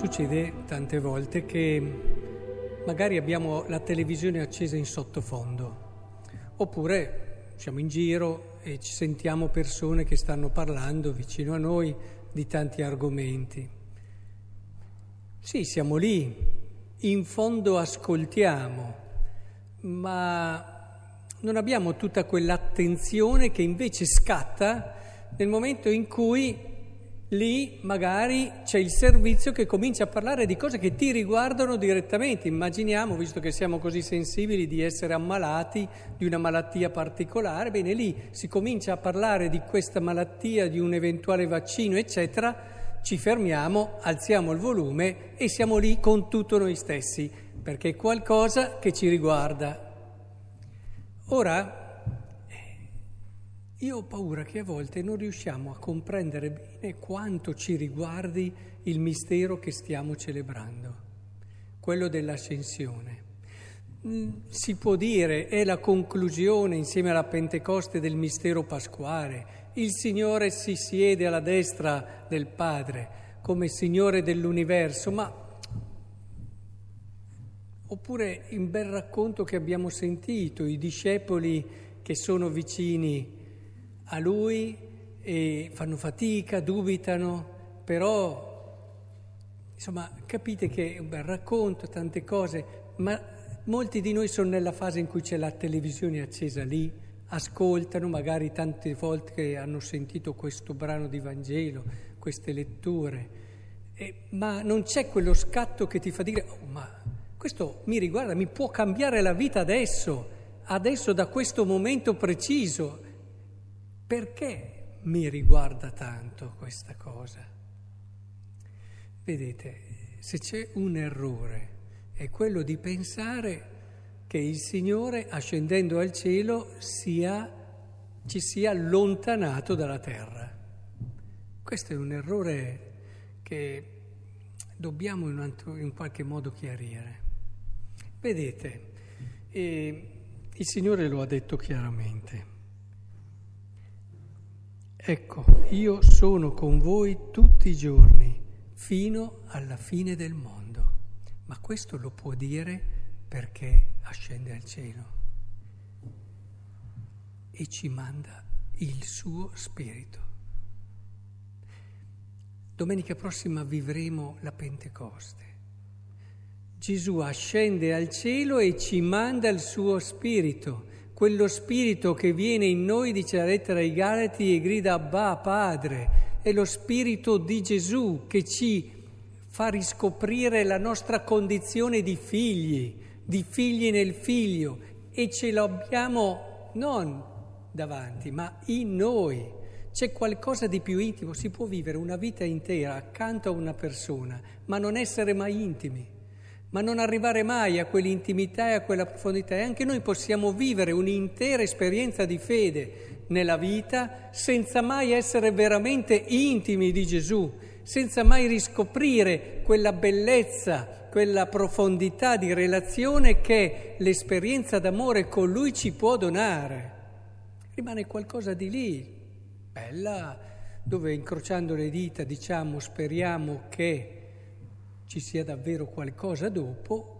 Succede tante volte che magari abbiamo la televisione accesa in sottofondo, oppure siamo in giro e ci sentiamo persone che stanno parlando vicino a noi di tanti argomenti. Sì, siamo lì, in fondo ascoltiamo, ma non abbiamo tutta quell'attenzione che invece scatta nel momento in cui lì magari c'è il servizio che comincia a parlare di cose che ti riguardano direttamente. Immaginiamo, visto che siamo così sensibili, di essere ammalati di una malattia particolare, bene, lì si comincia a parlare di questa malattia, di un eventuale vaccino, eccetera, ci fermiamo, alziamo il volume e siamo lì con tutto noi stessi, perché è qualcosa che ci riguarda. Ora, io ho paura che a volte non riusciamo a comprendere bene quanto ci riguardi il mistero che stiamo celebrando, quello dell'ascensione. Mm, si può dire, è la conclusione insieme alla Pentecoste del mistero pasquale. Il Signore si siede alla destra del Padre come Signore dell'universo, ma oppure in bel racconto che abbiamo sentito, i discepoli che sono vicini a lui e fanno fatica, dubitano, però insomma capite che è un bel racconto, tante cose, ma molti di noi sono nella fase in cui c'è la televisione accesa lì, ascoltano magari tante volte che hanno sentito questo brano di Vangelo, queste letture, e, ma non c'è quello scatto che ti fa dire, oh, ma questo mi riguarda, mi può cambiare la vita adesso, adesso da questo momento preciso. Perché mi riguarda tanto questa cosa? Vedete, se c'è un errore è quello di pensare che il Signore, ascendendo al cielo, sia, ci sia allontanato dalla terra. Questo è un errore che dobbiamo in, altro, in qualche modo chiarire. Vedete, eh, il Signore lo ha detto chiaramente. Ecco, io sono con voi tutti i giorni, fino alla fine del mondo. Ma questo lo può dire perché ascende al cielo e ci manda il suo spirito. Domenica prossima vivremo la Pentecoste. Gesù ascende al cielo e ci manda il suo spirito quello spirito che viene in noi, dice la lettera ai Galati, e grida Abba, Padre, è lo spirito di Gesù che ci fa riscoprire la nostra condizione di figli, di figli nel figlio, e ce l'abbiamo non davanti, ma in noi. C'è qualcosa di più intimo, si può vivere una vita intera accanto a una persona, ma non essere mai intimi ma non arrivare mai a quell'intimità e a quella profondità. E anche noi possiamo vivere un'intera esperienza di fede nella vita senza mai essere veramente intimi di Gesù, senza mai riscoprire quella bellezza, quella profondità di relazione che l'esperienza d'amore con Lui ci può donare. Rimane qualcosa di lì, bella, dove incrociando le dita diciamo speriamo che ci sia davvero qualcosa dopo,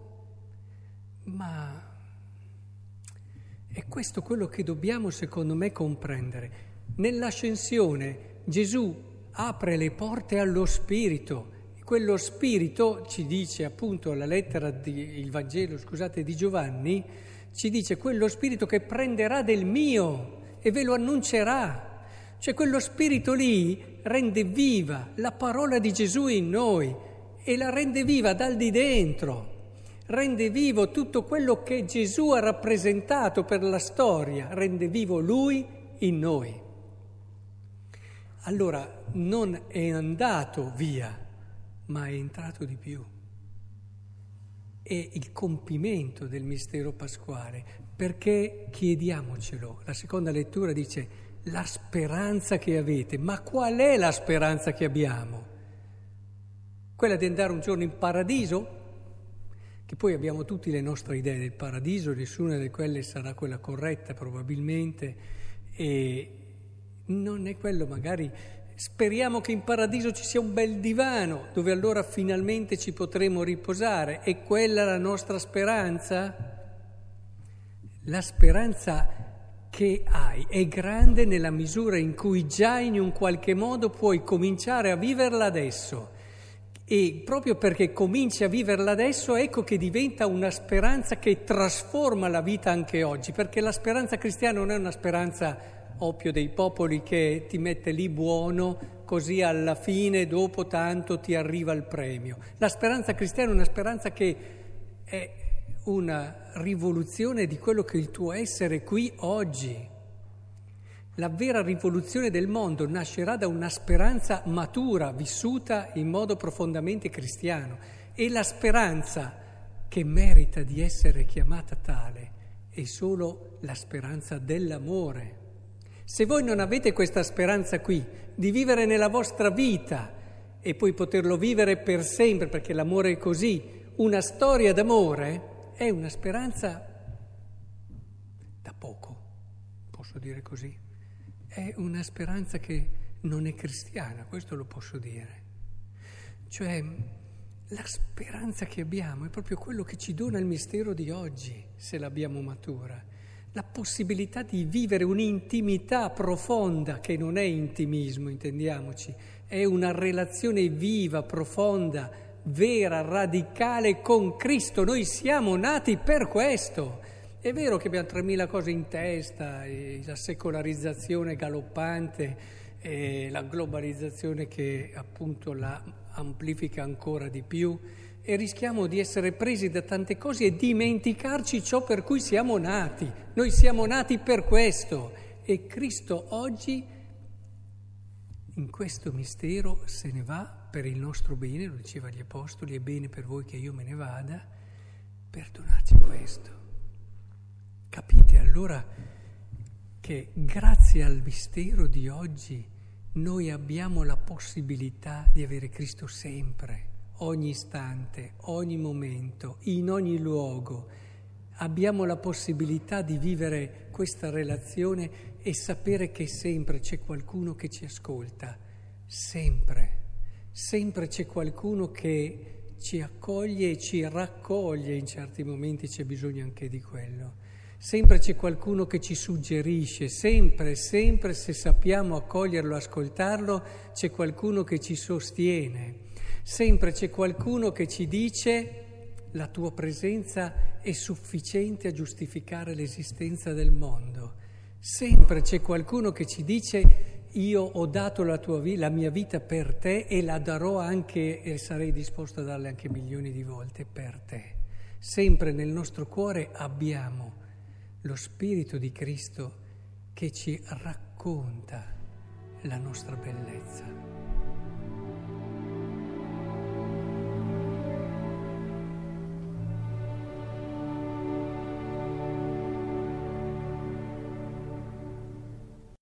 ma è questo quello che dobbiamo secondo me comprendere. Nell'ascensione Gesù apre le porte allo Spirito. Quello Spirito, ci dice appunto la lettera, di, il Vangelo, scusate, di Giovanni, ci dice quello Spirito che prenderà del mio e ve lo annuncerà. Cioè quello Spirito lì rende viva la parola di Gesù in noi e la rende viva dal di dentro, rende vivo tutto quello che Gesù ha rappresentato per la storia, rende vivo Lui in noi. Allora non è andato via, ma è entrato di più. È il compimento del mistero pasquale, perché chiediamocelo. La seconda lettura dice la speranza che avete, ma qual è la speranza che abbiamo? Quella di andare un giorno in paradiso, che poi abbiamo tutte le nostre idee del paradiso, nessuna di quelle sarà quella corretta probabilmente, e non è quello magari speriamo che in paradiso ci sia un bel divano dove allora finalmente ci potremo riposare. È quella la nostra speranza? La speranza che hai è grande nella misura in cui già in un qualche modo puoi cominciare a viverla adesso. E proprio perché cominci a viverla adesso, ecco che diventa una speranza che trasforma la vita anche oggi, perché la speranza cristiana non è una speranza oppio dei popoli che ti mette lì buono, così alla fine, dopo tanto, ti arriva il premio. La speranza cristiana è una speranza che è una rivoluzione di quello che il tuo essere qui oggi. La vera rivoluzione del mondo nascerà da una speranza matura, vissuta in modo profondamente cristiano. E la speranza che merita di essere chiamata tale è solo la speranza dell'amore. Se voi non avete questa speranza qui, di vivere nella vostra vita e poi poterlo vivere per sempre, perché l'amore è così, una storia d'amore, è una speranza da poco, posso dire così. È una speranza che non è cristiana, questo lo posso dire. Cioè, la speranza che abbiamo è proprio quello che ci dona il mistero di oggi, se l'abbiamo matura. La possibilità di vivere un'intimità profonda, che non è intimismo, intendiamoci, è una relazione viva, profonda, vera, radicale con Cristo. Noi siamo nati per questo. È vero che abbiamo 3.000 cose in testa, la secolarizzazione galoppante, la globalizzazione che appunto la amplifica ancora di più e rischiamo di essere presi da tante cose e dimenticarci ciò per cui siamo nati. Noi siamo nati per questo e Cristo oggi in questo mistero se ne va per il nostro bene, lo diceva agli Apostoli, è bene per voi che io me ne vada, perdonarci questo. Capite allora che grazie al mistero di oggi noi abbiamo la possibilità di avere Cristo sempre, ogni istante, ogni momento, in ogni luogo. Abbiamo la possibilità di vivere questa relazione e sapere che sempre c'è qualcuno che ci ascolta, sempre. Sempre c'è qualcuno che ci accoglie e ci raccoglie, in certi momenti c'è bisogno anche di quello. Sempre c'è qualcuno che ci suggerisce, sempre, sempre se sappiamo accoglierlo, ascoltarlo, c'è qualcuno che ci sostiene. Sempre c'è qualcuno che ci dice la tua presenza è sufficiente a giustificare l'esistenza del mondo. Sempre c'è qualcuno che ci dice io ho dato la, vi- la, mia vita per te e la darò anche e sarei disposto a darle anche milioni di volte per te. Sempre nel nostro cuore abbiamo lo Spirito di Cristo che ci racconta la nostra bellezza.